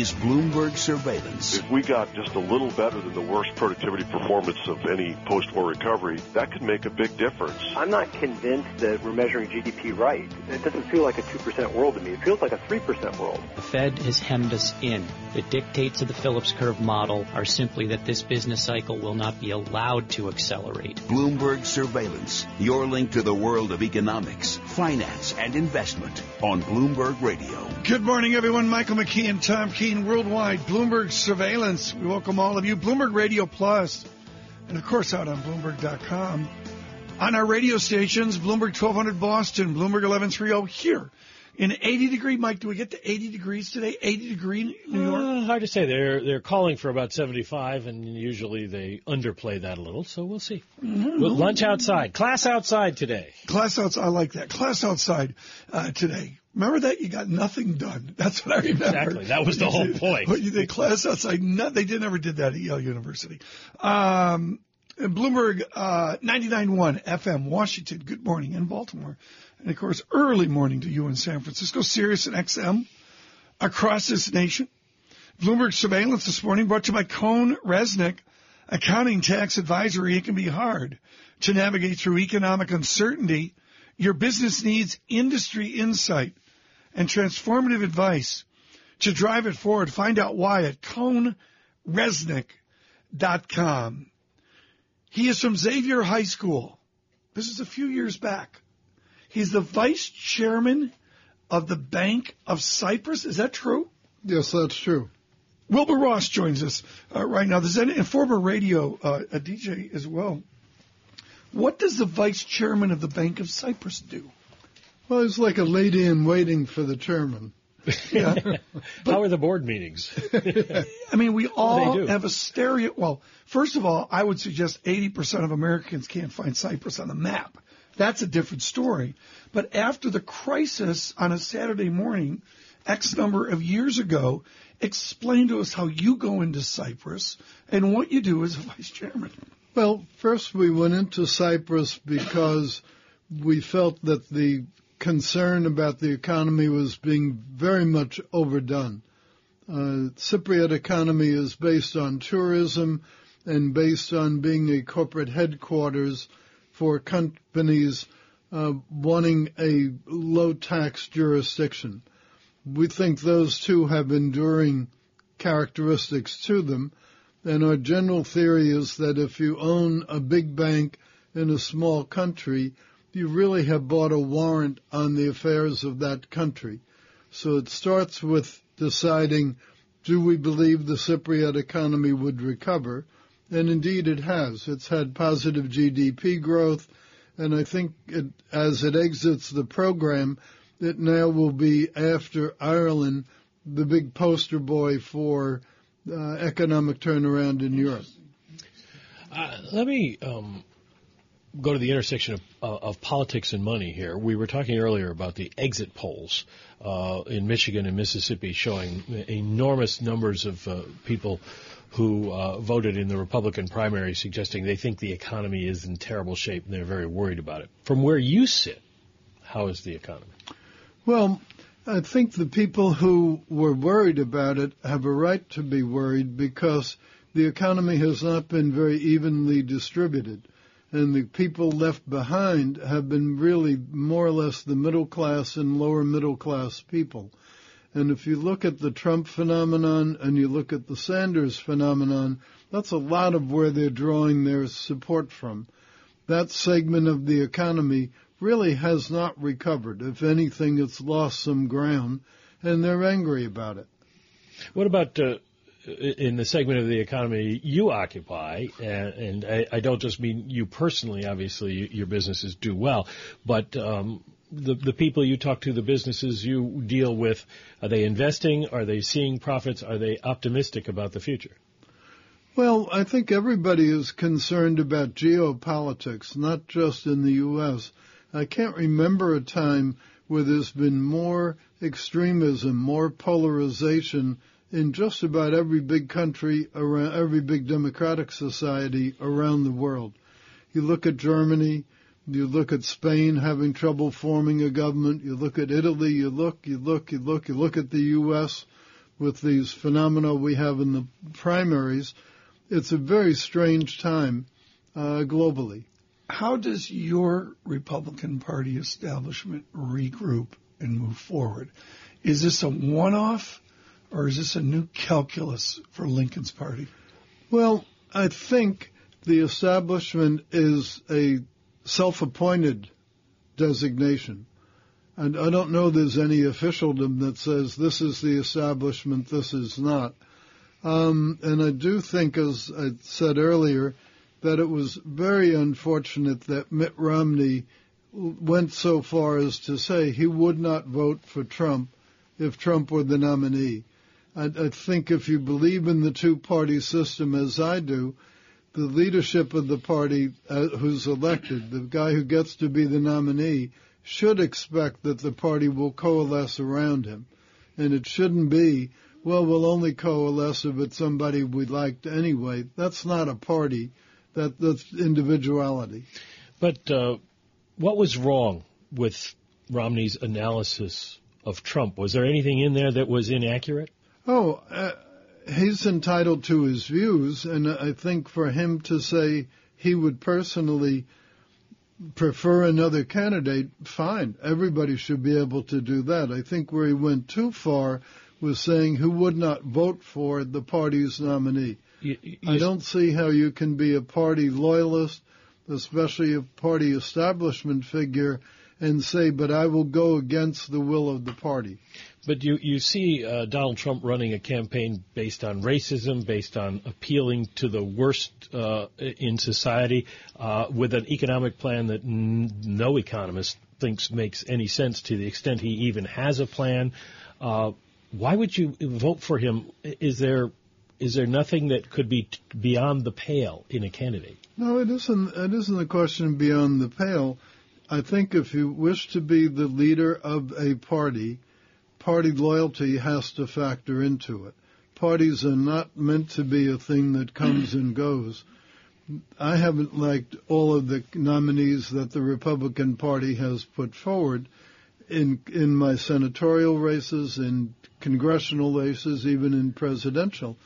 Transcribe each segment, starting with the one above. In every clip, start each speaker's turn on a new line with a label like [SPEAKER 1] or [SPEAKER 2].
[SPEAKER 1] is Bloomberg Surveillance.
[SPEAKER 2] If we got just a little better than the worst productivity performance of any post-war recovery, that could make a big difference.
[SPEAKER 3] I'm not convinced that we're measuring GDP right. It doesn't feel like a 2% world to me. It feels like a 3% world.
[SPEAKER 4] The Fed has hemmed us in. The dictates of the Phillips curve model are simply that this business cycle will not be allowed to accelerate.
[SPEAKER 1] Bloomberg Surveillance, your link to the world of economics, finance, and investment on Bloomberg Radio.
[SPEAKER 5] Good morning, everyone. Michael McKee and Tom Keene, worldwide Bloomberg Surveillance. We welcome all of you. Bloomberg Radio Plus, and of course out on Bloomberg.com. On our radio stations, Bloomberg 1200 Boston, Bloomberg 1130 here in 80 degree. Mike, do we get to 80 degrees today? 80 degree New York?
[SPEAKER 6] Uh, hard to say. They're they're calling for about 75, and usually they underplay that a little. So we'll see.
[SPEAKER 5] Mm-hmm.
[SPEAKER 6] We'll lunch outside, class outside today.
[SPEAKER 5] Class outside. I like that. Class outside uh, today. Remember that you got nothing done. That's what I remember.
[SPEAKER 6] Exactly. That was the whole point.
[SPEAKER 5] But you did class outside. No, they did never did that at Yale University. Um, Bloomberg uh, 99.1 FM, Washington. Good morning in Baltimore. And of course, early morning to you in San Francisco, Sirius and XM across this nation. Bloomberg surveillance this morning brought to you by CohnReznick. Accounting tax advisory. It can be hard to navigate through economic uncertainty. Your business needs industry insight and transformative advice to drive it forward. Find out why at cohnreznick.com. He is from Xavier High School. This is a few years back. He's the vice chairman of the Bank of Cyprus. Is that true?
[SPEAKER 7] Yes, that's true.
[SPEAKER 5] Wilbur Ross joins us uh, right now. There's a former radio uh, a DJ as well. What does the vice chairman of the Bank of Cyprus do?
[SPEAKER 7] Well, it's like a lady in waiting for the chairman.
[SPEAKER 5] Yeah.
[SPEAKER 6] How are the board meetings?
[SPEAKER 5] I mean, we all
[SPEAKER 6] do.
[SPEAKER 5] have a stereo. Well, first of all, I would suggest 80% of Americans can't find Cyprus on the map. That's a different story. But after the crisis on a Saturday morning, X number of years ago, explain to us how you go into Cyprus and what you do as a vice chairman.
[SPEAKER 7] Well, first we went into Cyprus because we felt that the concern about the economy was being very much overdone. Uh, Cypriot economy is based on tourism and based on being a corporate headquarters for companies uh, wanting a low tax jurisdiction. We think those two have enduring characteristics to them. And our general theory is that if you own a big bank in a small country, you really have bought a warrant on the affairs of that country. So it starts with deciding, do we believe the Cypriot economy would recover? And indeed it has. It's had positive GDP growth. And I think it, as it exits the program, it now will be after Ireland, the big poster boy for uh, economic turnaround in Europe.
[SPEAKER 6] Uh, let me um, go to the intersection of, uh, of politics and money here. We were talking earlier about the exit polls uh, in Michigan and Mississippi showing enormous numbers of uh, people who uh, voted in the Republican primary suggesting they think the economy is in terrible shape and they're very worried about it. From where you sit, how is the economy?
[SPEAKER 7] Well, I think the people who were worried about it have a right to be worried because the economy has not been very evenly distributed. And the people left behind have been really more or less the middle class and lower middle class people. And if you look at the Trump phenomenon and you look at the Sanders phenomenon, that's a lot of where they're drawing their support from. That segment of the economy really has not recovered. If anything, it's lost some ground, and they're angry about it.
[SPEAKER 6] What about uh, in the segment of the economy you occupy? And, and I, I, don't just mean you personally. Obviously, your businesses do well, but um, the the people you talk to, the businesses you deal with, are they investing? Are they seeing profits? Are they optimistic about the future?
[SPEAKER 7] Well, I think everybody is concerned about geopolitics, not just in the U.S. I can't remember a time where there's been more extremism, more polarization in just about every big country around every big democratic society around the world. You look at Germany, you look at Spain having trouble forming a government, you look at Italy, you look, you look, you look, you look at the US. with these phenomena we have in the primaries. It's a very strange time uh, globally.
[SPEAKER 5] How does your Republican Party establishment regroup and move forward? Is this a one off or is this a new calculus for Lincoln's party?
[SPEAKER 7] Well, I think the establishment is a self appointed designation. And I don't know there's any officialdom that says this is the establishment, this is not. Um, and I do think, as I said earlier, that it was very unfortunate that Mitt Romney went so far as to say he would not vote for Trump if Trump were the nominee. I, I think if you believe in the two-party system as I do, the leadership of the party uh, who's elected, the guy who gets to be the nominee, should expect that the party will coalesce around him. And it shouldn't be, well, we'll only coalesce if it's somebody we liked anyway. That's not a party. That, that's individuality.
[SPEAKER 6] But uh, what was wrong with Romney's analysis of Trump? Was there anything in there that was inaccurate?
[SPEAKER 7] Oh, uh, he's entitled to his views, and I think for him to say he would personally prefer another candidate, fine. Everybody should be able to do that. I think where he went too far was saying who would not vote for the party's nominee.
[SPEAKER 6] You, you,
[SPEAKER 7] I don't see how you can be a party loyalist, especially a party establishment figure, and say, but I will go against the will of the party.
[SPEAKER 6] But you, you see uh, Donald Trump running a campaign based on racism, based on appealing to the worst uh, in society, uh, with an economic plan that n- no economist thinks makes any sense to the extent he even has a plan. Uh, why would you vote for him? Is there is there nothing that could be t- beyond the pale in a candidate?
[SPEAKER 7] No, it isn't. It isn't a question beyond the pale. I think if you wish to be the leader of a party, party loyalty has to factor into it. Parties are not meant to be a thing that comes and goes. I haven't liked all of the nominees that the Republican Party has put forward in in my senatorial races, in congressional races, even in presidential.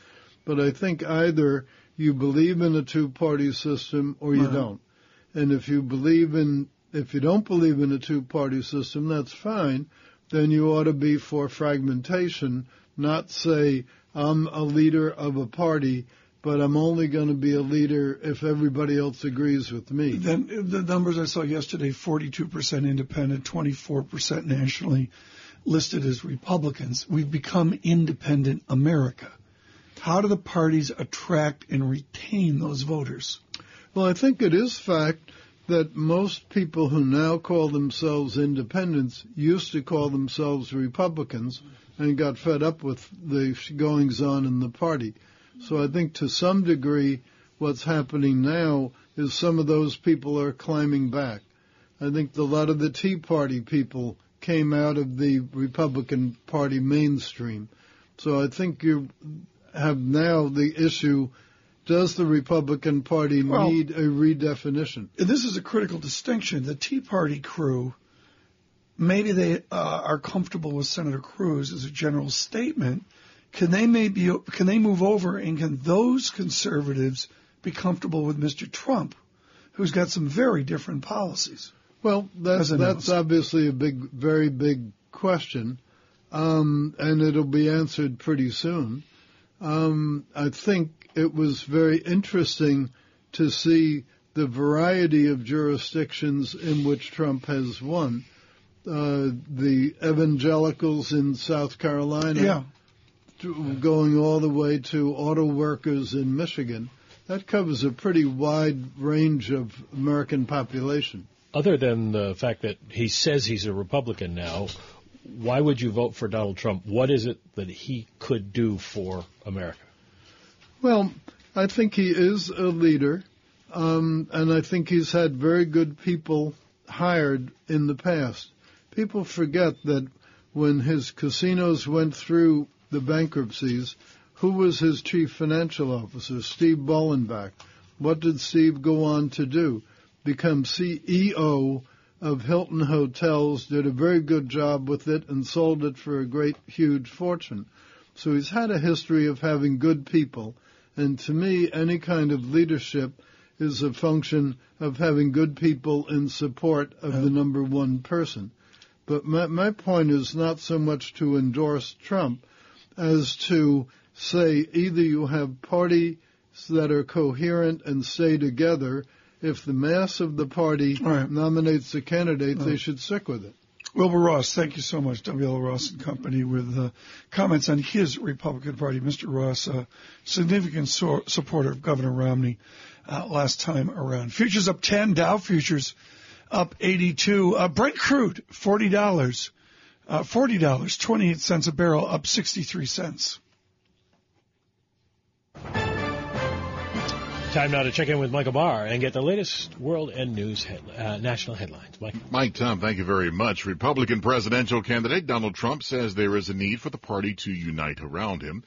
[SPEAKER 7] But I think either you believe in a two-party system or you
[SPEAKER 5] Right.
[SPEAKER 7] don't. And if you believe in if you don't believe in a two-party system, that's fine. Then you ought to be for fragmentation, not say I'm a leader of a party, but I'm only going to be a leader if everybody else agrees with me.
[SPEAKER 5] Then the numbers I saw yesterday 42% independent, 24% nationally listed as Republicans. We've become independent America. How do the parties attract and retain those voters?
[SPEAKER 7] Well, I think it is fact that most people who now call themselves independents used to call themselves Republicans and got fed up with the goings on in the party. So I think to some degree what's happening now is some of those people are climbing back. I think a lot of the Tea Party people came out of the Republican Party mainstream. So I think you have now the issue does the Republican Party
[SPEAKER 5] Well-
[SPEAKER 7] need a redefinition?
[SPEAKER 5] And this is a critical distinction. The Tea Party crew, maybe they uh, are comfortable with Senator Cruz as a general statement. Can they maybe can they move over and can those conservatives be comfortable with Mr. Trump, who's got some very different policies?
[SPEAKER 7] Well, that's that's obviously a big, very big question, um, and it'll be answered pretty soon. Um, I think it was very interesting to see the variety of jurisdictions in which Trump has won. Uh, the evangelicals in South Carolina,
[SPEAKER 5] Yeah.
[SPEAKER 7] to- going all the way to auto workers in Michigan. That covers a pretty wide range of American population.
[SPEAKER 6] Other than the fact that he says he's a Republican now, why would you vote for Donald Trump? What is it that he could do for America?
[SPEAKER 7] Well, I think he is a leader, um, and I think he's had very good people hired in the past. People forget that when his casinos went through the bankruptcies, who was his chief financial officer? Steve Bollenbach. What did Steve go on to do? Become CEO of Hilton Hotels, did a very good job with it, and sold it for a great, huge fortune. So he's had a history of having good people. And to me, any kind of leadership is a function of having good people in support of the number one person. But my, my point is not so much to endorse Trump as to say either you have parties that are coherent and stay together. If the mass of the party
[SPEAKER 5] Right.
[SPEAKER 7] nominates a candidate, they should stick with it.
[SPEAKER 5] Wilbur Ross, thank you so much. W.L. Ross and Company with uh, comments on his Republican Party. Mr. Ross, a significant so- supporter of Governor Romney uh, last time around. Futures up 10, Dow futures up 82. Uh, Brent crude, $40. Uh, $40, 28 cents a barrel, up 63 cents.
[SPEAKER 6] Time now to check in with Michael Barr and get the latest world and news head, uh, national headlines. Mike.
[SPEAKER 8] Mike Tom, thank you very much. Republican presidential candidate Donald Trump says there is a need for the party to unite around him.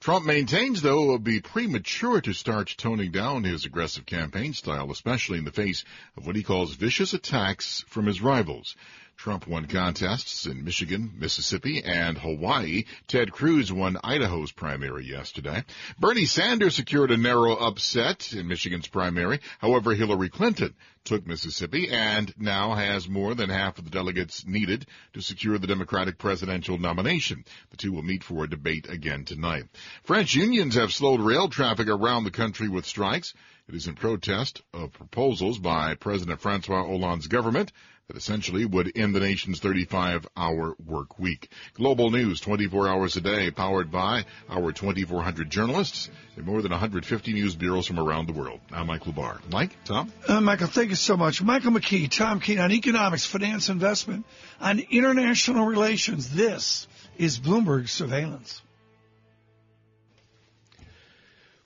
[SPEAKER 8] Trump maintains, though, it would be premature to start toning down his aggressive campaign style, especially in the face of what he calls vicious attacks from his rivals. Trump won contests in Michigan, Mississippi, and Hawaii. Ted Cruz won Idaho's primary yesterday. Bernie Sanders secured a narrow upset in Michigan's primary. However, Hillary Clinton took Mississippi and now has more than half of the delegates needed to secure the Democratic presidential nomination. The two will meet for a debate again tonight. French unions have slowed rail traffic around the country with strikes. It is in protest of proposals by President Francois Hollande's government that essentially would end the nation's 35-hour work week. Global news 24 hours a day, powered by our 2,400 journalists in more than 150 news bureaus from around the world. I'm Michael Barr. Mike, Tom?
[SPEAKER 5] Uh, Michael, thank you so much. Michael McKee, Tom Keene on economics, finance, investment, on international relations. This is Bloomberg Surveillance.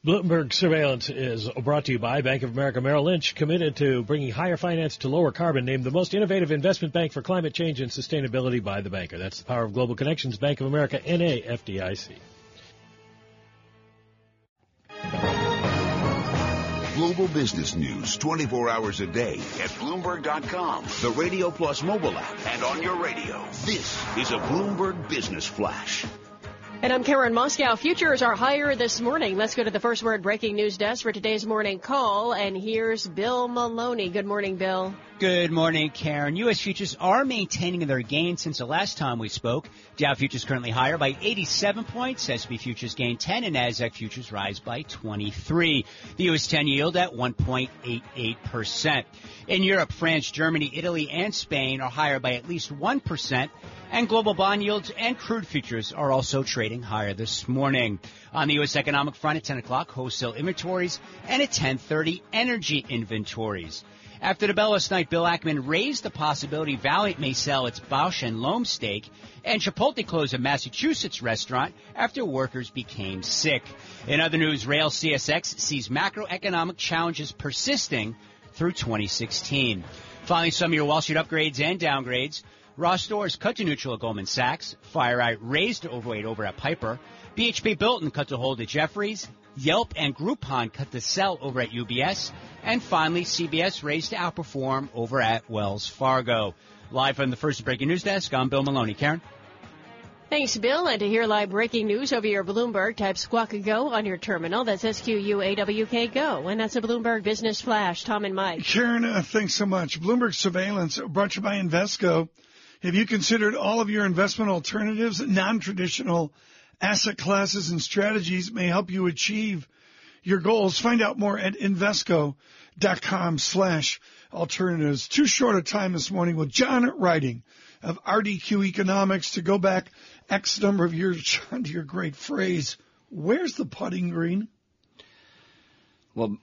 [SPEAKER 6] Bloomberg surveillance is brought to you by Bank of America Merrill Lynch, committed to bringing higher finance to lower carbon, named the most innovative investment bank for climate change and sustainability by the banker. That's the power of global connections. Bank of America, NA, FDIC.
[SPEAKER 1] Global business news 24 hours a day at Bloomberg.com, the Radio Plus mobile app, and on your radio. This is a Bloomberg Business Flash.
[SPEAKER 9] And I'm Karen Moskow. Futures are higher this morning. Let's go to the first word breaking news desk for today's morning call. And here's Bill Maloney. Good morning, Bill.
[SPEAKER 10] Good morning, Karen. U.S. futures are maintaining their gains since the last time we spoke. Dow futures currently higher by 87 points. S&P futures gain 10 and Nasdaq futures rise by 23. The U.S. 10 yield at 1.88%. In Europe, France, Germany, Italy, and Spain are higher by at least 1%. And global bond yields and crude futures are also trading higher this morning. On the U.S. economic front at 10 o'clock, wholesale inventories and at 1030, energy inventories. After the bell last night, Bill Ackman raised the possibility Valeant may sell its Bausch and Lomb stake, and Chipotle closed a Massachusetts restaurant after workers became sick. In other news, Rail CSX sees macroeconomic challenges persisting through 2016. Finally, some of your Wall Street upgrades and downgrades. Ross Stores cut to neutral at Goldman Sachs. FireEye raised to overweight over at Piper. BHP Billiton cut to hold at Jefferies. Yelp and Groupon cut to sell over at UBS. And finally, CBS raised to outperform over at Wells Fargo. Live from the first breaking news desk, I'm Bill Maloney. Karen?
[SPEAKER 9] Thanks, Bill. And to hear live breaking news over your Bloomberg, type Squawk Go on your terminal. That's S-Q-U-A-W-K Go. And that's a Bloomberg Business Flash. Tom and Mike.
[SPEAKER 5] Karen, uh, thanks so much. Bloomberg Surveillance brought to you by Invesco. Have you considered all of your investment alternatives? Non-traditional asset classes and strategies may help you achieve your goals. Find out more at Invesco.com slash alternatives. Too short a time this morning with John Ryding of RDQ Economics to go back X number of years, John, to your great phrase, where's the putting green?
[SPEAKER 11] Well,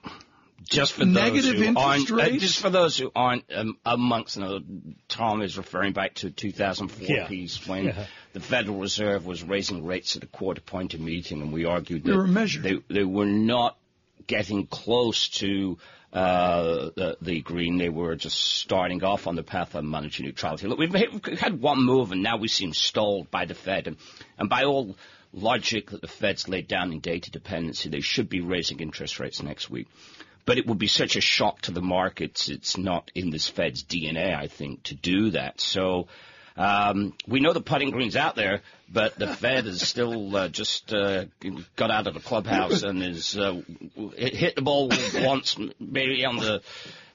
[SPEAKER 11] just for
[SPEAKER 5] Negative
[SPEAKER 11] those who
[SPEAKER 5] interest
[SPEAKER 11] aren't, uh, just for those who aren't um, amongst, you know, Tom is referring back to 2004
[SPEAKER 6] Yeah.
[SPEAKER 11] piece when
[SPEAKER 6] Yeah.
[SPEAKER 11] the Federal Reserve was raising rates at a quarter point a meeting, and we argued
[SPEAKER 5] They
[SPEAKER 11] that. They, they were not getting close to uh, the, the green. They were just starting off on the path of monetary neutrality. Look, we've, we've had one move, and now we seem stalled by the Fed, and, and by all logic that the Fed's laid down in data dependency, they should be raising interest rates next week. But it would be such a shock to the markets. It's not in this Fed's DNA, I think, to do that. So Um, we know the putting green's out there, but the Fed has still uh, just uh, got out of the clubhouse and is uh, hit the ball once, maybe on the.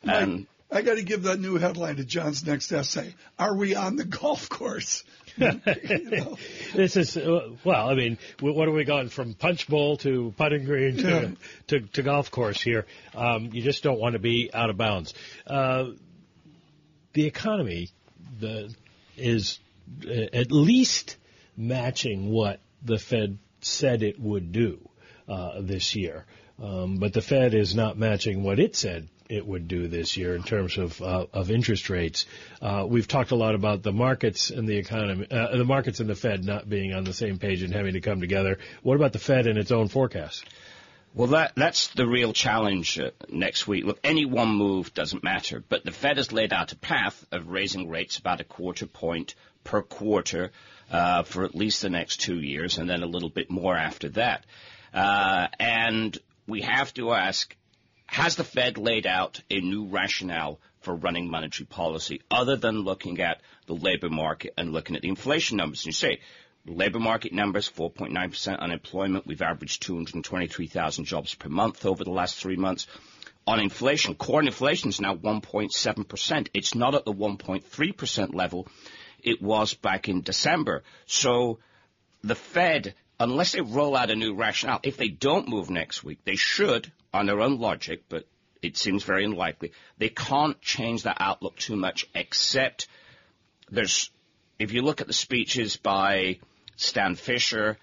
[SPEAKER 5] Um, I got to give that new headline to John's next essay. Are we on the golf course?
[SPEAKER 6] Know? This is uh, well. I mean, what are we going from punch bowl to putting green to yeah. to, to, golf course here? Um, you just don't want to be out of bounds. Uh, the economy the, is uh, at least matching what the Fed said it would do uh, this year. Um, but the Fed is not matching what it said it would do this year in terms of uh, of interest rates. Uh, we've talked a lot about the markets and the economy, uh, the markets and the Fed not being on the same page and having to come together. What about the Fed and its own forecast?
[SPEAKER 11] Well, that that's the real challenge uh, next week. Look, any one move doesn't matter, but the Fed has laid out a path of raising rates about a quarter point per quarter uh, for at least the next two years, and then a little bit more after that. Uh, and we have to ask has the Fed laid out a new rationale for running monetary policy other than looking at the labor market and looking at the inflation numbers? And you say, labor market numbers, 4.9% unemployment. We've averaged 223,000 jobs per month over the last three months. On inflation, core inflation is now 1.7%. It's not at the 1.3% level it was back in December. So the Fed unless they roll out a new rationale, if they don't move next week, they should, on their own logic, but it seems very unlikely, they can't change that outlook too much except there's, if you look at the speeches by Stan Fischer,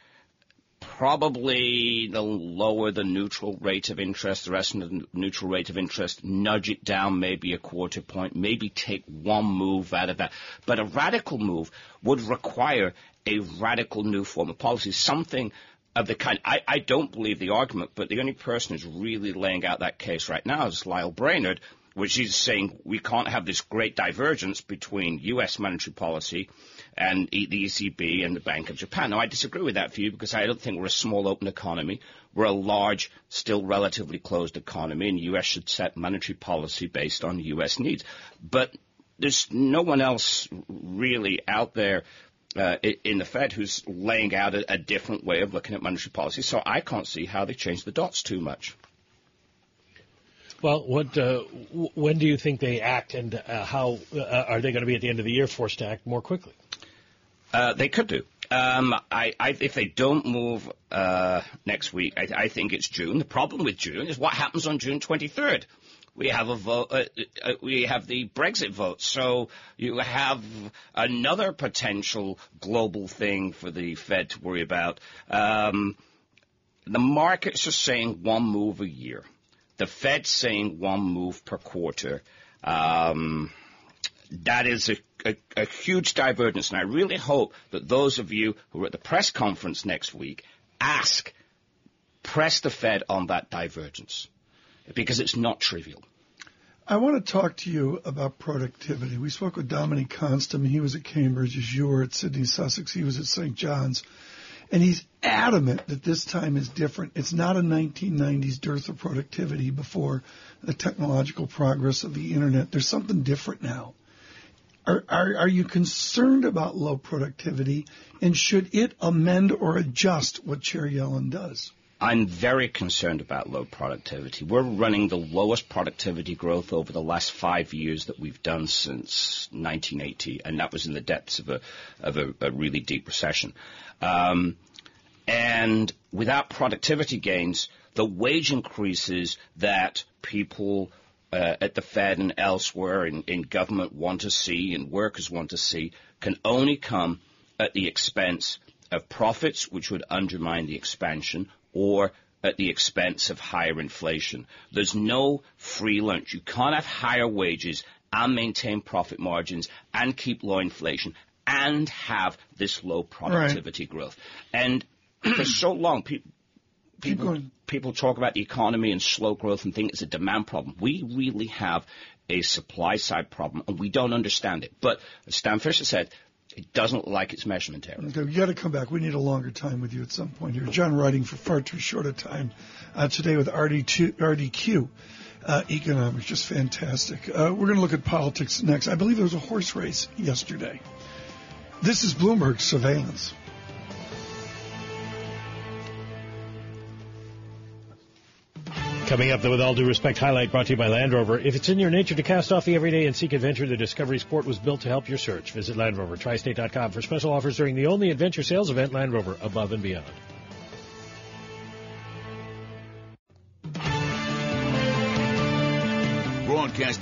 [SPEAKER 11] probably the lower the neutral rate of interest, the rest of the neutral rate of interest, nudge it down maybe a quarter point, maybe take one move out of that. But a radical move would require a radical new form of policy, something of the kind. I, I don't believe the argument, but the only person who's really laying out that case right now is Lael Brainard, which is saying we can't have this great divergence between U.S. monetary policy and the ECB and the Bank of Japan. Now, I disagree with that view because I don't think we're a small open economy. We're a large, still relatively closed economy, and the U.S. should set monetary policy based on U.S. needs. But there's no one else really out there uh, in the Fed who's laying out a, a, different way of looking at monetary policy. So I can't see how they change the dots too much.
[SPEAKER 6] Well, what, uh, when do you think they act, and uh, how uh, are they going to be at the end of the year forced to act more quickly?
[SPEAKER 11] Uh, they could do. Um, I, I, if they don't move uh, next week, I, I think it's June. The problem with June is what happens on June 23rd we have a vote, uh, uh, we have the Brexit vote. So you have another potential global thing for the Fed to worry about. Um, the markets are saying one move a year. The Fed's saying one move per quarter. Um, that is a, a, a huge divergence, and I really hope that those of you who are at the press conference next week ask, press the Fed on that divergence because it's not trivial.
[SPEAKER 5] I want to talk to you about productivity. We spoke with Dominic Konstam. He was at Cambridge, as you were at Sidney, Sussex. He was at St. John's. And he's adamant that this time is different. It's not a 1990s dearth of productivity before the technological progress of the internet. There's something different now. Are, are, are you concerned about low productivity? And should it amend or adjust what Chair Yellen does?
[SPEAKER 11] I'm very concerned about low productivity. We're running the lowest productivity growth over the last five years that we've done since 1980, and that was in the depths of a of a, a really deep recession. Um, and without productivity gains, the wage increases that people uh, at the Fed and elsewhere in, in government want to see and workers want to see can only come at the expense of profits, which would undermine the expansion, or at the expense of higher inflation. There's no free lunch. You can't have higher wages and maintain profit margins and keep low inflation and have this low productivity right. growth. And for so long, people, people, people talk about the economy and slow growth and think it's a demand problem. We really have a supply side problem and we don't understand it. But as Stan Fischer said, it doesn't like it's measurement error.
[SPEAKER 5] Okay, you got to come back. We need a longer time with you at some point here. John Ryding for far too short a time uh, today with RDQ, RDQ uh, economics, just fantastic. Uh, we're going to look at politics next. I believe there was a horse race yesterday. This is Bloomberg Surveillance.
[SPEAKER 6] Coming up, though, with all due respect, highlight brought to you by Land Rover. If it's in your nature to cast off the everyday and seek adventure, the Discovery Sport was built to help your search. Visit Land Rover, tristate.com for special offers during the only adventure sales event, Land Rover, above and beyond.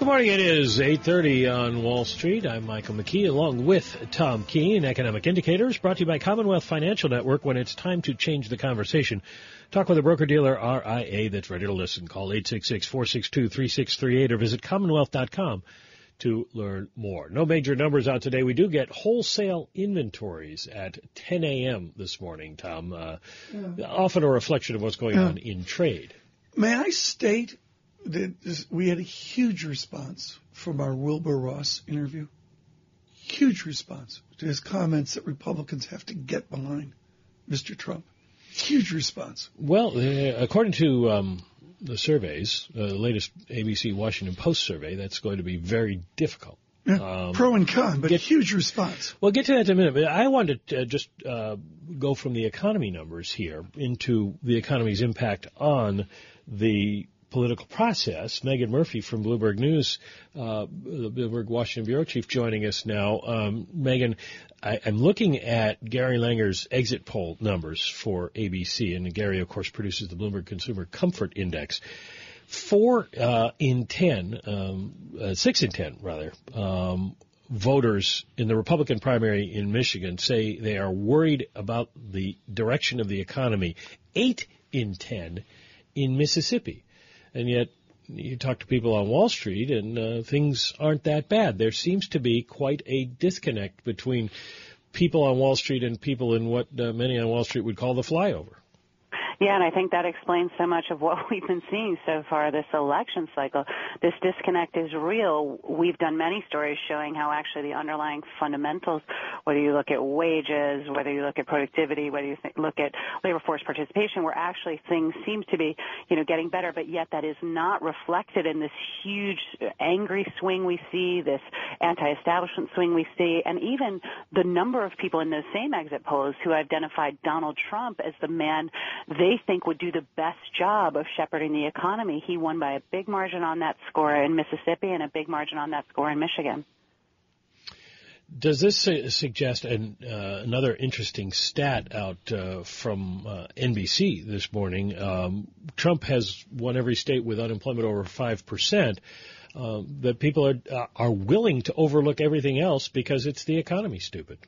[SPEAKER 6] Good morning. It is 8.30 on Wall Street. I'm Michael McKee along with Tom Keene. Economic Indicators brought to you by Commonwealth Financial Network when it's time to change the conversation. Talk with a broker-dealer RIA that's ready to listen. Call 866-462-3638 or visit commonwealth.com to learn more. No major numbers out today. We do get wholesale inventories at 10 a.m. this morning, Tom. Uh, yeah. Often a reflection of what's going on in trade.
[SPEAKER 5] May I state we had a huge response from our Wilbur Ross interview. Huge response to his comments that Republicans have to get behind Mr. Trump. Huge response.
[SPEAKER 6] Well, uh, according to um, the surveys, uh, the latest ABC Washington Post survey, that's going to be very difficult.
[SPEAKER 5] Yeah, um, pro and con, but get, huge response.
[SPEAKER 6] Well, get to that in a minute. But I wanted to uh, just uh, go from the economy numbers here into the economy's impact on the political process. Megan Murphy from Bloomberg News, uh, the Bloomberg Washington bureau chief, joining us now. Um, Megan, I, am looking at Gary Langer's exit poll numbers for ABC, and Gary, of course, produces the Bloomberg Consumer Comfort Index. Four uh, in ten, um, uh, six in ten rather, um, voters in the Republican primary in Michigan say they are worried about the direction of the economy. Eight in ten in Mississippi and yet you talk to people on Wall Street and uh, things aren't that bad. There seems to be quite a disconnect between people on Wall Street and people in what uh, many on Wall Street would call the flyover.
[SPEAKER 12] Yeah, and I think that explains so much of what we've been seeing so far this election cycle. This disconnect is real. We've done many stories showing how actually the underlying fundamentals, whether you look at wages, whether you look at productivity, whether you look at labor force participation, where actually things seem to be, you know, getting better, but yet that is not reflected in this huge angry swing we see, this anti-establishment swing we see, and even the number of people in those same exit polls who identified Donald Trump as the man they they think would do the best job of shepherding the economy. He won by a big margin on that score in Mississippi and a big margin on that score in Michigan.
[SPEAKER 6] Does this suggest an, uh, another interesting stat out uh, from uh, NBC this morning? Um, Trump has won every state with unemployment over five percent. Um, that people are uh, are willing to overlook everything else because it's the economy, stupid.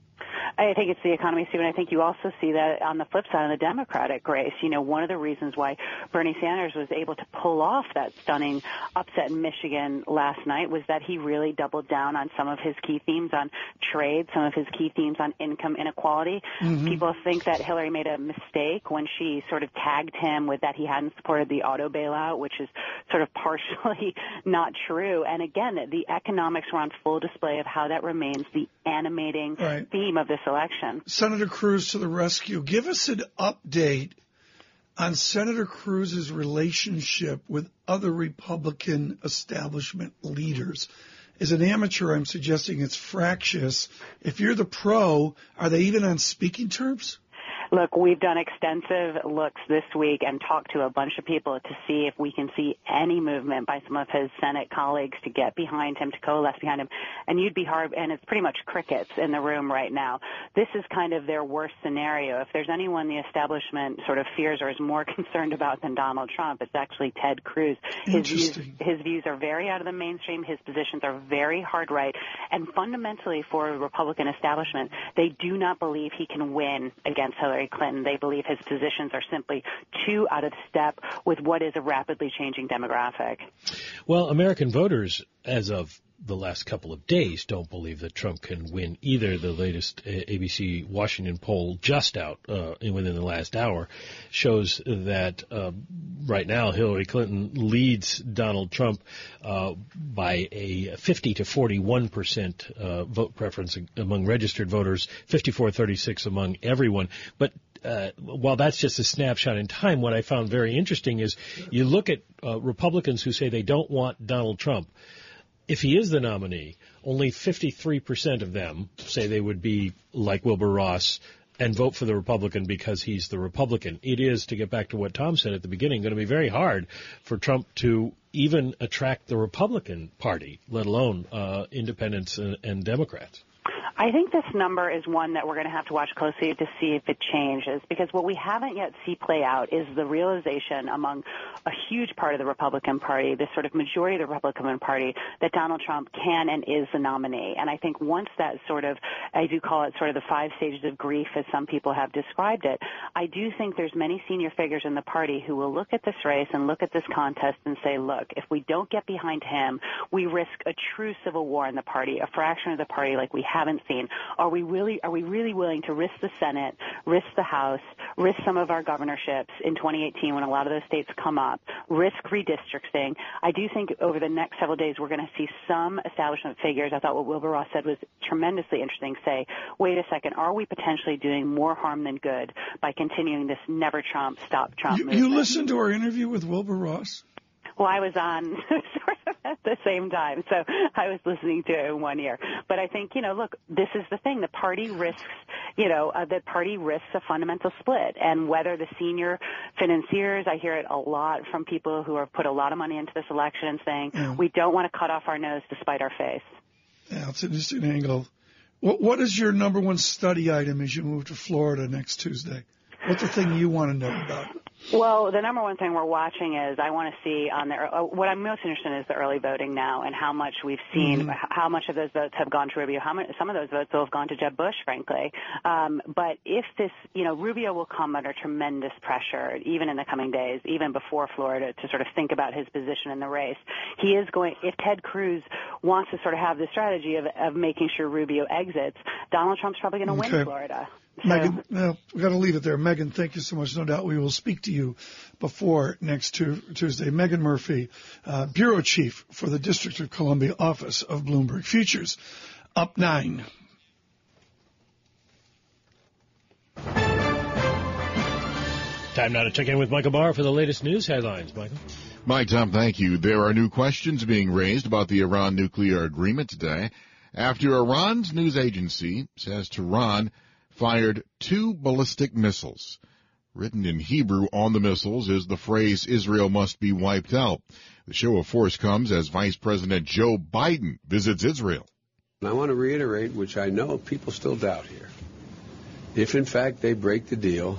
[SPEAKER 12] I think it's the economy and I think you also see that on the flip side on the Democratic race. You know, one of the reasons why Bernie Sanders was able to pull off that stunning upset in Michigan last night was that he really doubled down on some of his key themes on trade, some of his key themes on income inequality. Mm-hmm. People think that Hillary made a mistake when she sort of tagged him with that he hadn't supported the auto bailout, which is sort of partially not true. And again, the economics were on full display of how that remains the animating right. theme of this election.
[SPEAKER 5] Senator Cruz to the rescue. Give us an update on Senator Cruz's relationship with other Republican establishment leaders. As an amateur, I'm suggesting it's fractious. If you're the pro, are they even on speaking terms?
[SPEAKER 12] Look, we've done extensive looks this week and talked to a bunch of people to see if we can see any movement by some of his Senate colleagues to get behind him, to coalesce behind him. And you'd be hard, and it's pretty much crickets in the room right now. This is kind of their worst scenario. If there's anyone the establishment sort of fears or is more concerned about than Donald Trump, it's actually Ted Cruz. His views, his views are very out of the mainstream. His positions are very hard right. And fundamentally for the Republican establishment, they do not believe he can win against Hillary Hillary Clinton. They believe his positions are simply too out of step with what is a rapidly changing demographic.
[SPEAKER 6] Well, American voters, as of the last couple of days don't believe that Trump can win either. The latest uh, ABC Washington poll, just out uh, within the last hour, shows that uh, right now Hillary Clinton leads Donald Trump uh, by a 50 to 41 percent uh, vote preference among registered voters, 54-36 among everyone. But uh, while that's just a snapshot in time, what I found very interesting is you look at uh, Republicans who say they don't want Donald Trump. If he is the nominee, only 53% of them say they would be like Wilbur Ross and vote for the Republican because he's the Republican. It is, to get back to what Tom said at the beginning, going to be very hard for Trump to even attract the Republican Party, let alone uh, independents and, and Democrats.
[SPEAKER 12] I think this number is one that we're going to have to watch closely to see if it changes because what we haven't yet see play out is the realization among a huge part of the Republican Party, this sort of majority of the Republican Party, that Donald Trump can and is the nominee. And I think once that sort of, I do call it sort of the five stages of grief as some people have described it, I do think there's many senior figures in the party who will look at this race and look at this contest and say, look, if we don't get behind him, we risk a true civil war in the party, a fraction of the party like we haven't seen. Are we really are we really willing to risk the Senate, risk the House, risk some of our governorships in 2018 when a lot of those states come up, risk redistricting? I do think over the next several days we're going to see some establishment figures. I thought what Wilbur Ross said was tremendously interesting. Say, wait a second, are we potentially doing more harm than good by continuing this never Trump, stop Trump
[SPEAKER 5] you,
[SPEAKER 12] movement?
[SPEAKER 5] You listened to our interview with Wilbur Ross?
[SPEAKER 12] Well, I was on sort of at the same time, so I was listening to it in one ear. But I think, you know, look, this is the thing. The party risks, you know, uh, the party risks a fundamental split. And whether the senior financiers, I hear it a lot from people who have put a lot of money into this election saying, yeah. we don't want to cut off our nose to spite our face.
[SPEAKER 5] Yeah, it's an interesting angle. What, what is your number one study item as you move to Florida next Tuesday? What's the thing you want to know about?
[SPEAKER 12] Well, the number one thing we're watching is I want to see on the uh, what I'm most interested in is the early voting now and how much we've seen, mm-hmm. how much of those votes have gone to Rubio, how much some of those votes will have gone to Jeb Bush, frankly. Um, but if this, you know, Rubio will come under tremendous pressure, even in the coming days, even before Florida, to sort of think about his position in the race. He is going. If Ted Cruz wants to sort of have the strategy of, of making sure Rubio exits, Donald Trump's probably going to
[SPEAKER 5] okay.
[SPEAKER 12] win Florida.
[SPEAKER 5] Megan, no, we've got to leave it there. Megan, thank you so much. No doubt we will speak to you before next Tuesday. Megan Murphy, uh, bureau chief for the District of Columbia office of Bloomberg Futures. Up nine.
[SPEAKER 6] Time now to check in with Michael Barr for the latest news headlines. Michael.
[SPEAKER 8] Mike, Tom, thank you. There are new questions being raised about the Iran nuclear agreement today after Iran's news agency says Tehran fired two ballistic missiles. Written in Hebrew on the missiles is the phrase Israel must be wiped out. The show of force comes as Vice President Joe Biden visits Israel.
[SPEAKER 13] I want to reiterate, which I know people still doubt here. If in fact they break the deal,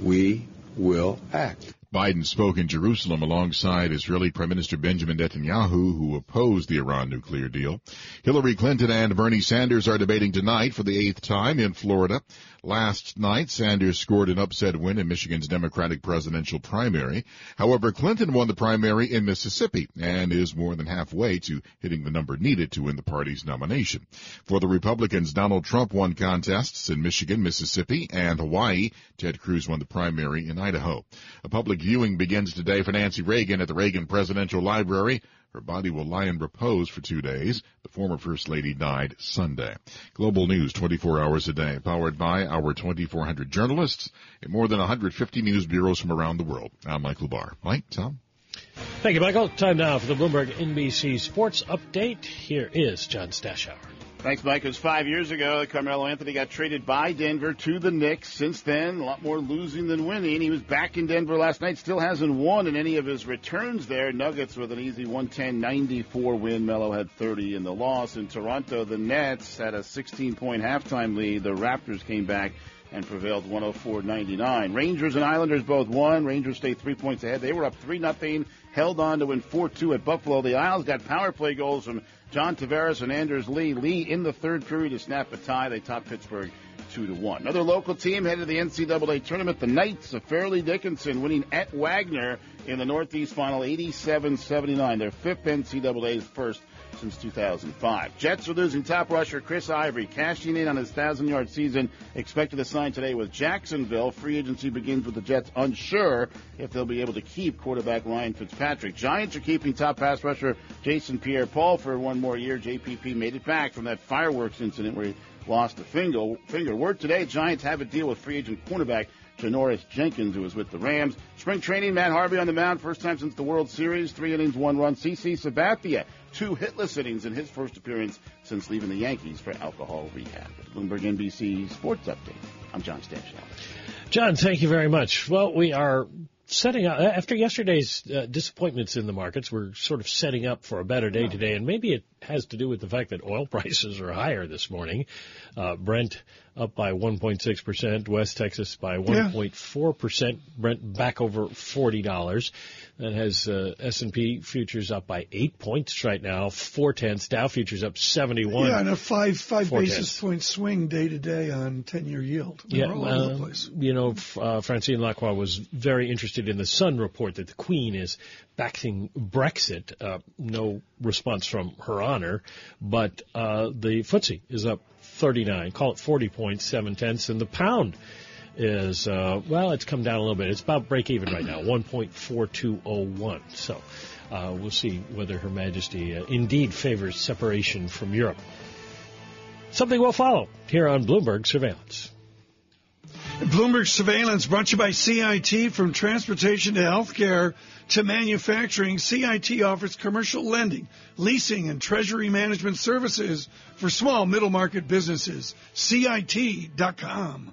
[SPEAKER 13] we will act.
[SPEAKER 8] Biden spoke in Jerusalem alongside Israeli Prime Minister Benjamin Netanyahu, who opposed the Iran nuclear deal. Hillary Clinton and Bernie Sanders are debating tonight for the eighth time in Florida. Last night, Sanders scored an upset win in Michigan's Democratic presidential primary. However, Clinton won the primary in Mississippi and is more than halfway to hitting the number needed to win the party's nomination. For the Republicans, Donald Trump won contests in Michigan, Mississippi, and Hawaii. Ted Cruz won the primary in Idaho. A public viewing begins today for Nancy Reagan at the Reagan Presidential Library. Her body will lie in repose for two days. The former First Lady died Sunday. Global News 24 hours a day, powered by our 2,400 journalists in more than 150 news bureaus from around the world. I'm Michael Barr. Mike, Tom?
[SPEAKER 6] Thank you, Michael. Time now for the Bloomberg NBC Sports Update. Here is John Stashower.
[SPEAKER 14] Thanks, Mike. It was five years ago Carmelo Anthony got traded by Denver to the Knicks. Since then, a lot more losing than winning. He was back in Denver last night, still hasn't won in any of his returns there. Nuggets with an easy 110-94 win. Melo had 30 in the loss. In Toronto, the Nets had a 16-point halftime lead. The Raptors came back and prevailed 104-99. Rangers and Islanders both won. Rangers stayed three points ahead. They were up 3 nothing, held on to win 4-2 at Buffalo. The Isles got power play goals from John Tavares and Anders Lee. Lee in the third period to snap a tie. They top Pittsburgh two to one. Another local team headed to the NCAA tournament. The Knights of Fairleigh Dickinson winning at Wagner in the Northeast Final 87-79. Their fifth NCAA's first since 2005. Jets are losing top rusher Chris Ivory, cashing in on his 1,000 yard season, expected to sign today with Jacksonville. Free agency begins with the Jets unsure if they'll be able to keep quarterback Ryan Fitzpatrick. Giants are keeping top pass rusher Jason Pierre Paul for one more year. JPP made it back from that fireworks incident where he lost a finger. Word today, Giants have a deal with free agent cornerback Janoris Jenkins, who was with the Rams. Spring training, Matt Harvey on the mound, first time since the World Series, three innings, one run. CC Sabathia, two hitless innings in his first appearance since leaving the Yankees for alcohol rehab. Bloomberg NBC Sports Update. I'm John Stanchill.
[SPEAKER 6] John, thank you very much. Well, we are setting up after yesterday's uh, disappointments in the markets. We're sort of setting up for a better day today, and maybe it has to do with the fact that oil prices are higher this morning. Uh, Brent up by 1.6 percent, West Texas by 1.4 percent. Brent back over forty dollars. That has uh, S&P futures up by eight points right now, four tenths. Dow futures up 71.
[SPEAKER 5] Yeah, and a five five basis
[SPEAKER 6] tenths.
[SPEAKER 5] point swing day to day on ten year yield. They're
[SPEAKER 6] Yeah,
[SPEAKER 5] all over the
[SPEAKER 6] uh,
[SPEAKER 5] place.
[SPEAKER 6] you know, uh, Francine Lacqua was very interested in the Sun report that the Queen is backing Brexit. Uh, no response from Her Honor, but uh, the FTSE is up 39, call it 40 points, seven tenths, and the pound is uh, well, it's come down a little bit. It's about break even right now, 1.4201. So. Uh, we'll see whether Her Majesty uh, indeed favors separation from Europe. Something we'll follow here on Bloomberg Surveillance.
[SPEAKER 5] Bloomberg Surveillance brought to you by CIT from transportation to healthcare to manufacturing. CIT offers commercial lending, leasing, and treasury management services for small middle market businesses. CIT.com.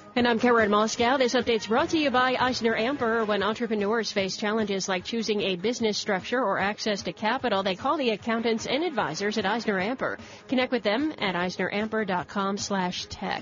[SPEAKER 9] And I'm Karen Moskow. This update's brought to you by EisnerAmper. When entrepreneurs face challenges like choosing a business structure or access to capital, they call the accountants and advisors at EisnerAmper. Connect with them at eisneramper.com slash tech.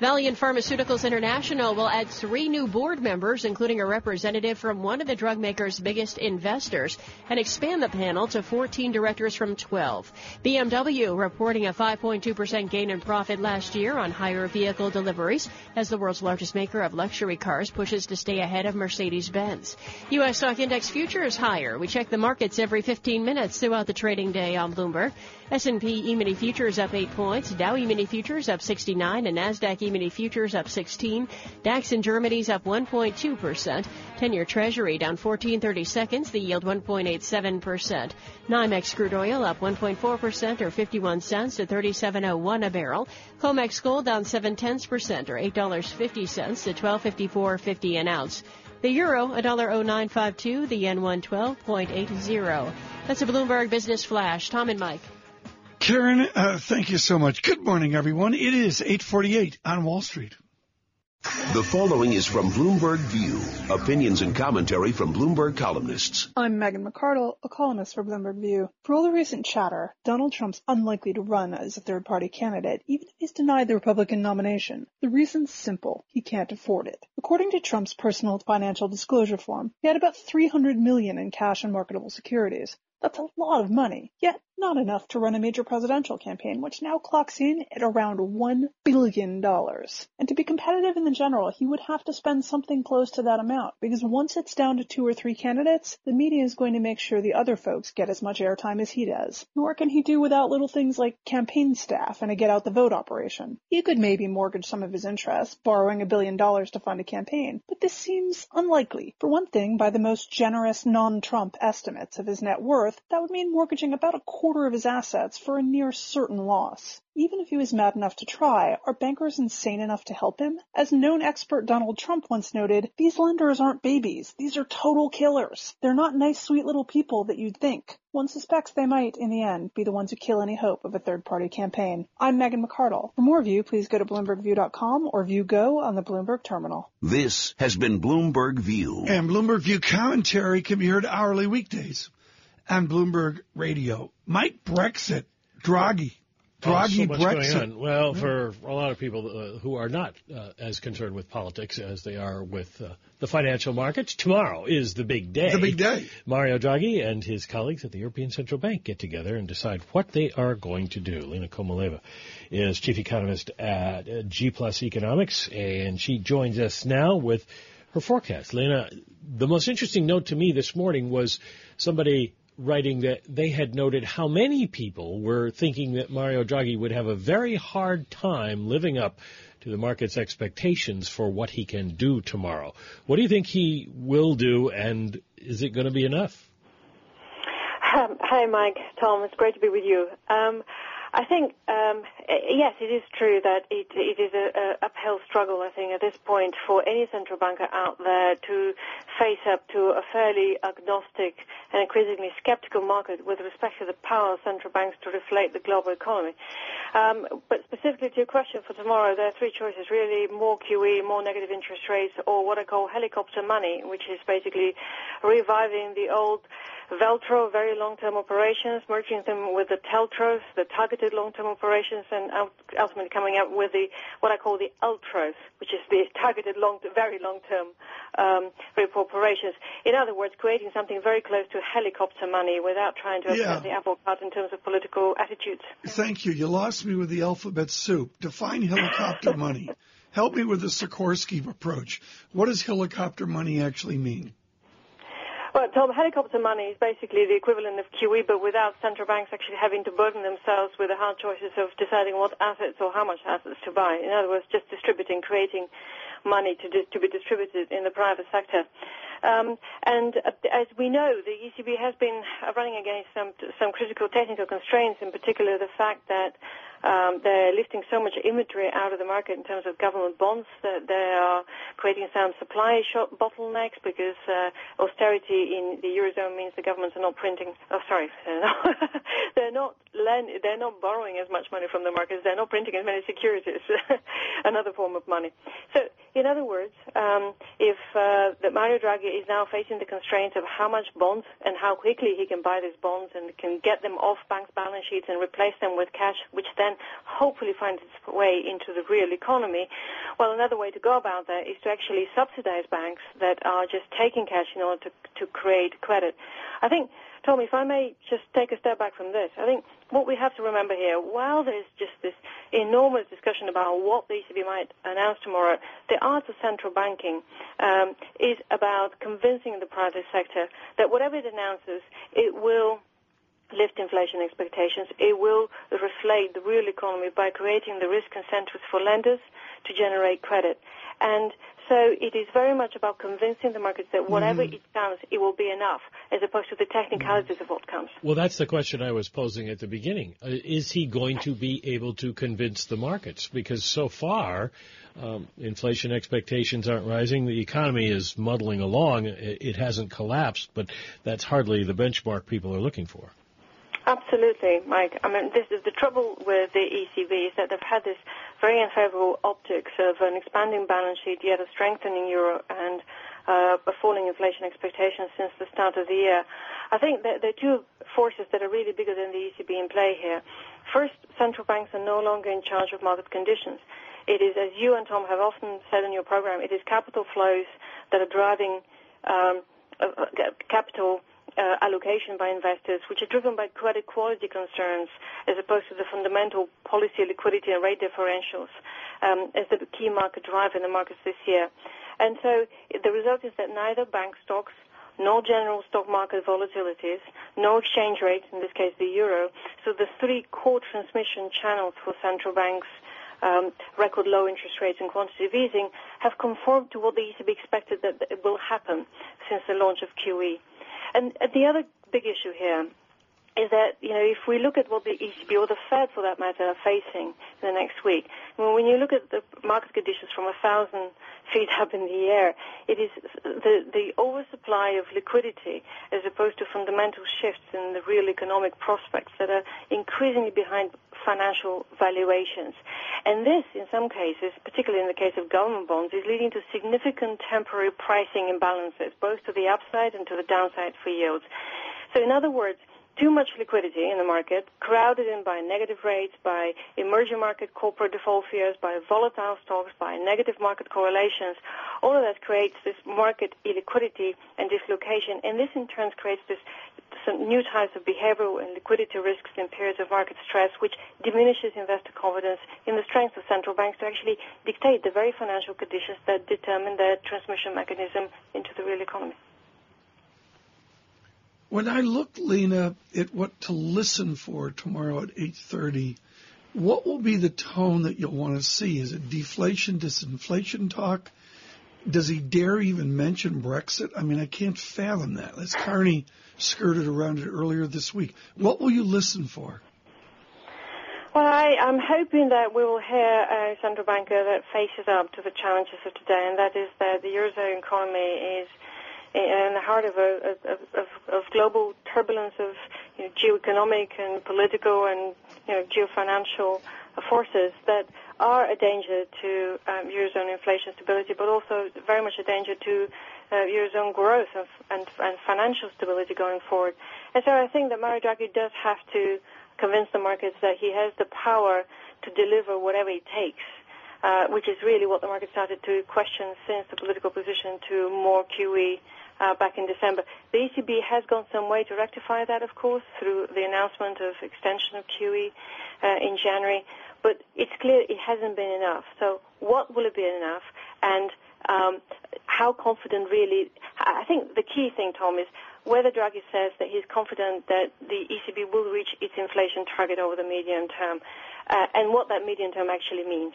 [SPEAKER 9] Valeant Pharmaceuticals International will add three new board members, including a representative from one of the drug maker's biggest investors, and expand the panel to 14 directors from 12. BMW reporting a 5.2% gain in profit last year on higher vehicle deliveries as the world's largest maker of luxury cars pushes to stay ahead of Mercedes-Benz. U.S. stock index futures higher. We check the markets every 15 minutes throughout the trading day on Bloomberg. S&P E-mini futures up 8 points, Dow E-mini futures up 69, and NASDAQ E-mini futures up 16. DAX in Germany's up 1.2%. 10-year Treasury down 14.30 seconds, the yield 1.87%. NYMEX crude oil up 1.4% or 51 cents to 37.01 a barrel. COMEX gold down 7 tenths percent or $8.50 cents to 1254.50 an ounce. The euro, $1.0952, the yen 112.80. That's a Bloomberg Business Flash. Tom and Mike.
[SPEAKER 5] Karen, uh, thank you so much. Good morning, everyone. It is 848 on Wall Street.
[SPEAKER 1] The following is from Bloomberg View. Opinions and commentary from Bloomberg columnists.
[SPEAKER 15] I'm Megan McArdle, a columnist for Bloomberg View. For all the recent chatter, Donald Trump's unlikely to run as a third party candidate, even if he's denied the Republican nomination. The reason's simple. He can't afford it. According to Trump's personal financial disclosure form, he had about 300 million in cash and marketable securities. That's a lot of money, yet not enough to run a major presidential campaign, which now clocks in at around $1 billion. And to be competitive in the general, he would have to spend something close to that amount, because once it's down to two or three candidates, the media is going to make sure the other folks get as much airtime as he does. Nor can he do without little things like campaign staff and a get out the vote operation. He could maybe mortgage some of his interests, borrowing a billion dollars to fund a campaign, but this seems unlikely. For one thing, by the most generous non-Trump estimates of his net worth, that would mean mortgaging about a quarter of his assets for a near certain loss. Even if he was mad enough to try, are bankers insane enough to help him? As known expert Donald Trump once noted, these lenders aren't babies. These are total killers. They're not nice, sweet little people that you'd think. One suspects they might, in the end, be the ones who kill any hope of a third-party campaign. I'm Megan McArdle. For more View, please go to BloombergView.com or View Go on the Bloomberg terminal.
[SPEAKER 1] This has been Bloomberg View.
[SPEAKER 5] And Bloomberg View commentary can be heard hourly weekdays on Bloomberg Radio. Mike Brexit, Draghi, Draghi,
[SPEAKER 6] so
[SPEAKER 5] Brexit.
[SPEAKER 6] Well, for a lot of people uh, who are not uh, as concerned with politics as they are with uh, the financial markets, tomorrow is the big day.
[SPEAKER 5] The big day.
[SPEAKER 6] Mario Draghi and his colleagues at the European Central Bank get together and decide what they are going to do. Lena Komileva is chief economist at uh, G Plus Economics, and she joins us now with her forecast. Lena, the most interesting note to me this morning was somebody writing that they had noted how many people were thinking that Mario Draghi would have a very hard time living up to the market's expectations for what he can do tomorrow. What do you think he will do, and is it going to be enough?
[SPEAKER 16] Um, hi, Mike. Tom, it's great to be with you. Um, I think, um, yes, it is true that it, it is an uphill struggle, I think, at this point for any central banker out there to face up to a fairly agnostic and increasingly skeptical market with respect to the power of central banks to reflate the global economy. Um, but specifically to your question for tomorrow, there are three choices, really, more QE, more negative interest rates, or what I call helicopter money, which is basically reviving the old VLTRO, very long-term operations, merging them with the TLTROs, the targeted long-term operations, and ultimately coming up with the what I call the Ultros, which is the targeted long, very long-term um, operations. In other words, creating something very close to helicopter money without trying to upset
[SPEAKER 5] Yeah.
[SPEAKER 16] the apple cart in terms of political attitudes.
[SPEAKER 5] Thank you. You lost me with the alphabet soup. Define helicopter money. Help me with the Sikorsky approach. What does helicopter money actually mean?
[SPEAKER 16] Well, Tom, helicopter money is basically the equivalent of QE, but without central banks actually having to burden themselves with the hard choices of deciding what assets or how much assets to buy. In other words, just distributing, creating money to, di- to be distributed in the private sector. Um, and uh, as we know, the ECB has been running against some some critical technical constraints, in particular the fact that um, they're lifting so much inventory out of the market in terms of government bonds that they are creating some supply bottlenecks because uh, austerity in the eurozone means the governments are not printing. Oh, sorry, they're not lend, they're not borrowing as much money from the markets. They're not printing as many securities. Another form of money. So, in other words, um, if uh, that Mario Draghi is now facing the constraints of how much bonds and how quickly he can buy these bonds and can get them off banks' balance sheets and replace them with cash, which then hopefully finds its way into the real economy. Well, another way to go about that is to actually subsidize banks that are just taking cash in order to, to create credit. I think, Tom, if I may just take a step back from this, I think what we have to remember here, while there's just this enormous discussion about what the ECB might announce tomorrow, the art of central banking um, is about convincing the private sector that whatever it announces, it will lift inflation expectations. It will reflate the real economy by creating the risk incentives for lenders to generate credit. And so it is very much about convincing the markets that whatever
[SPEAKER 6] Mhm.
[SPEAKER 16] it comes, it will be enough, as opposed to the technicalities of what comes.
[SPEAKER 6] Well, that's the question I was posing at the beginning. Uh, Is he going to be able to convince the markets? Because so far, um, inflation expectations aren't rising. The economy is muddling along. It, it hasn't collapsed, but that's hardly the benchmark people are looking for.
[SPEAKER 16] Absolutely, Mike. I mean, this is the trouble with the ECB is that they've had this very unfavorable optics of an expanding balance sheet, yet a strengthening euro and uh, a falling inflation expectation since the start of the year. I think that there are two forces that are really bigger than the ECB in play here. First, central banks are no longer in charge of market conditions. It is, as you and Tom have often said in your program, it is capital flows that are driving um, uh, uh, capital uh, allocation by investors, which are driven by credit quality concerns as opposed to the fundamental policy liquidity and rate differentials um, as the key market driver in the markets this year. And so the result is that neither bank stocks no general stock market volatilities, no exchange rate, in this case the euro. So the three core transmission channels for central banks, um, record low interest rates and quantitative easing, have conformed to what the ECB expected that it will happen since the launch of QE. And the other big issue here is that, you know, if we look at what the ECB or the Fed, for that matter, are facing in the next week, well, when you look at the market conditions from a thousand feet up in the air, it is the, the oversupply of liquidity as opposed to fundamental shifts in the real economic prospects that are increasingly behind financial valuations. And this, in some cases, particularly in the case of government bonds, is leading to significant temporary pricing imbalances, both to the upside and to the downside for yields. So in other words, too much liquidity in the market, crowded in by negative rates, by emerging market corporate default fears, by volatile stocks, by negative market correlations. All of that creates this market illiquidity and dislocation, and this in turn creates this some new types of behavioral and liquidity risks in periods of market stress, which diminishes investor confidence in the strength of central banks to actually dictate the very financial conditions that determine their transmission mechanism into the real economy.
[SPEAKER 5] When I look, Lena, at what to listen for tomorrow at 8.30, what will be the tone that you'll want to see? Is it deflation, disinflation talk? Does he dare even mention Brexit? I mean, I can't fathom that. As Carney skirted around it earlier this week. What will you listen for?
[SPEAKER 16] Well, I, am hoping that we will hear uh, a central banker that faces up to the challenges of today, and that is that the Eurozone economy is in the heart of, a, of, of, of global turbulence of you know, geoeconomic and political and you know, geofinancial forces that are a danger to um, Eurozone inflation stability, but also very much a danger to uh, Eurozone growth and, and, and, financial stability going forward. And so I think that Mario Draghi does have to convince the markets that he has the power to deliver whatever it takes. Uh, which is really what the market started to question since the political position to more QE uh, back in December. The ECB has gone some way to rectify that, of course, through the announcement of extension of QE uh, in January. But it's clear it hasn't been enough. So what will it be enough? And um, how confident really? I think the key thing, Tom, is whether Draghi says that he's confident that the ECB will reach its inflation target over the medium term, uh, and what that medium term actually means.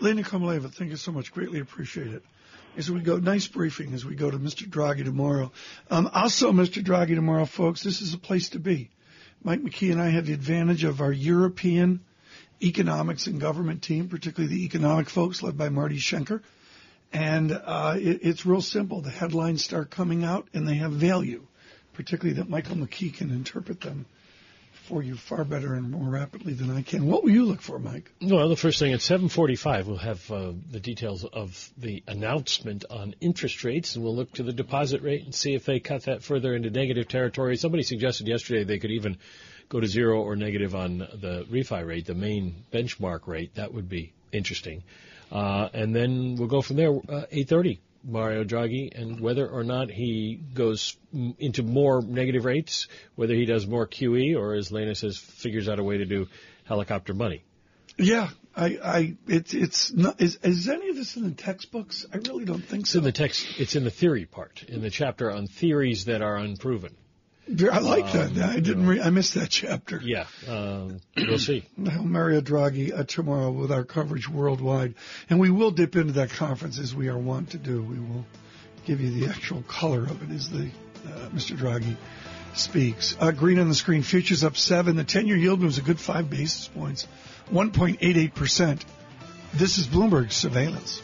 [SPEAKER 5] Lena Komileva, thank you so much. Greatly appreciate it. As we go, nice briefing as we go to Mr. Draghi tomorrow. Um, also, Mr. Draghi tomorrow, folks, this is a place to be. Mike McKee and I have the advantage of our European economics and government team, particularly the economic folks led by Marty Schenker. And uh, it, it's real simple. The headlines start coming out, and they have value, particularly that Michael McKee can interpret them for you far better and more rapidly than I can. What will you look for, Mike?
[SPEAKER 6] Well, the first thing at 7:45, we'll have uh, the details of the announcement on interest rates, and we'll look to the deposit rate and see if they cut that further into negative territory. Somebody suggested yesterday they could even go to zero or negative on the refi rate, the main benchmark rate. That would be interesting. Uh, and then we'll go from there. Uh, 8:30, Mario Draghi, and whether or not he goes into more negative rates, whether he does more QE, or as Lena says, figures out a way to do helicopter money.
[SPEAKER 5] Yeah, I, I, it's, it's not. Is, is any of this in the textbooks? I really don't think
[SPEAKER 6] it's
[SPEAKER 5] so.
[SPEAKER 6] in the text. It's in the theory part, in the chapter on theories that are unproven.
[SPEAKER 5] I like um, that. I didn't. Re- I missed that chapter.
[SPEAKER 6] Yeah, um, we'll see.
[SPEAKER 5] Well, Mario Draghi uh, tomorrow with our coverage worldwide, and we will dip into that conference as we are wont to do. We will give you the actual color of it as the uh, Mr. Draghi speaks. Uh, green on the screen. Futures up seven. The ten-year yield moves a good five basis points, 1.88 percent. This is Bloomberg surveillance.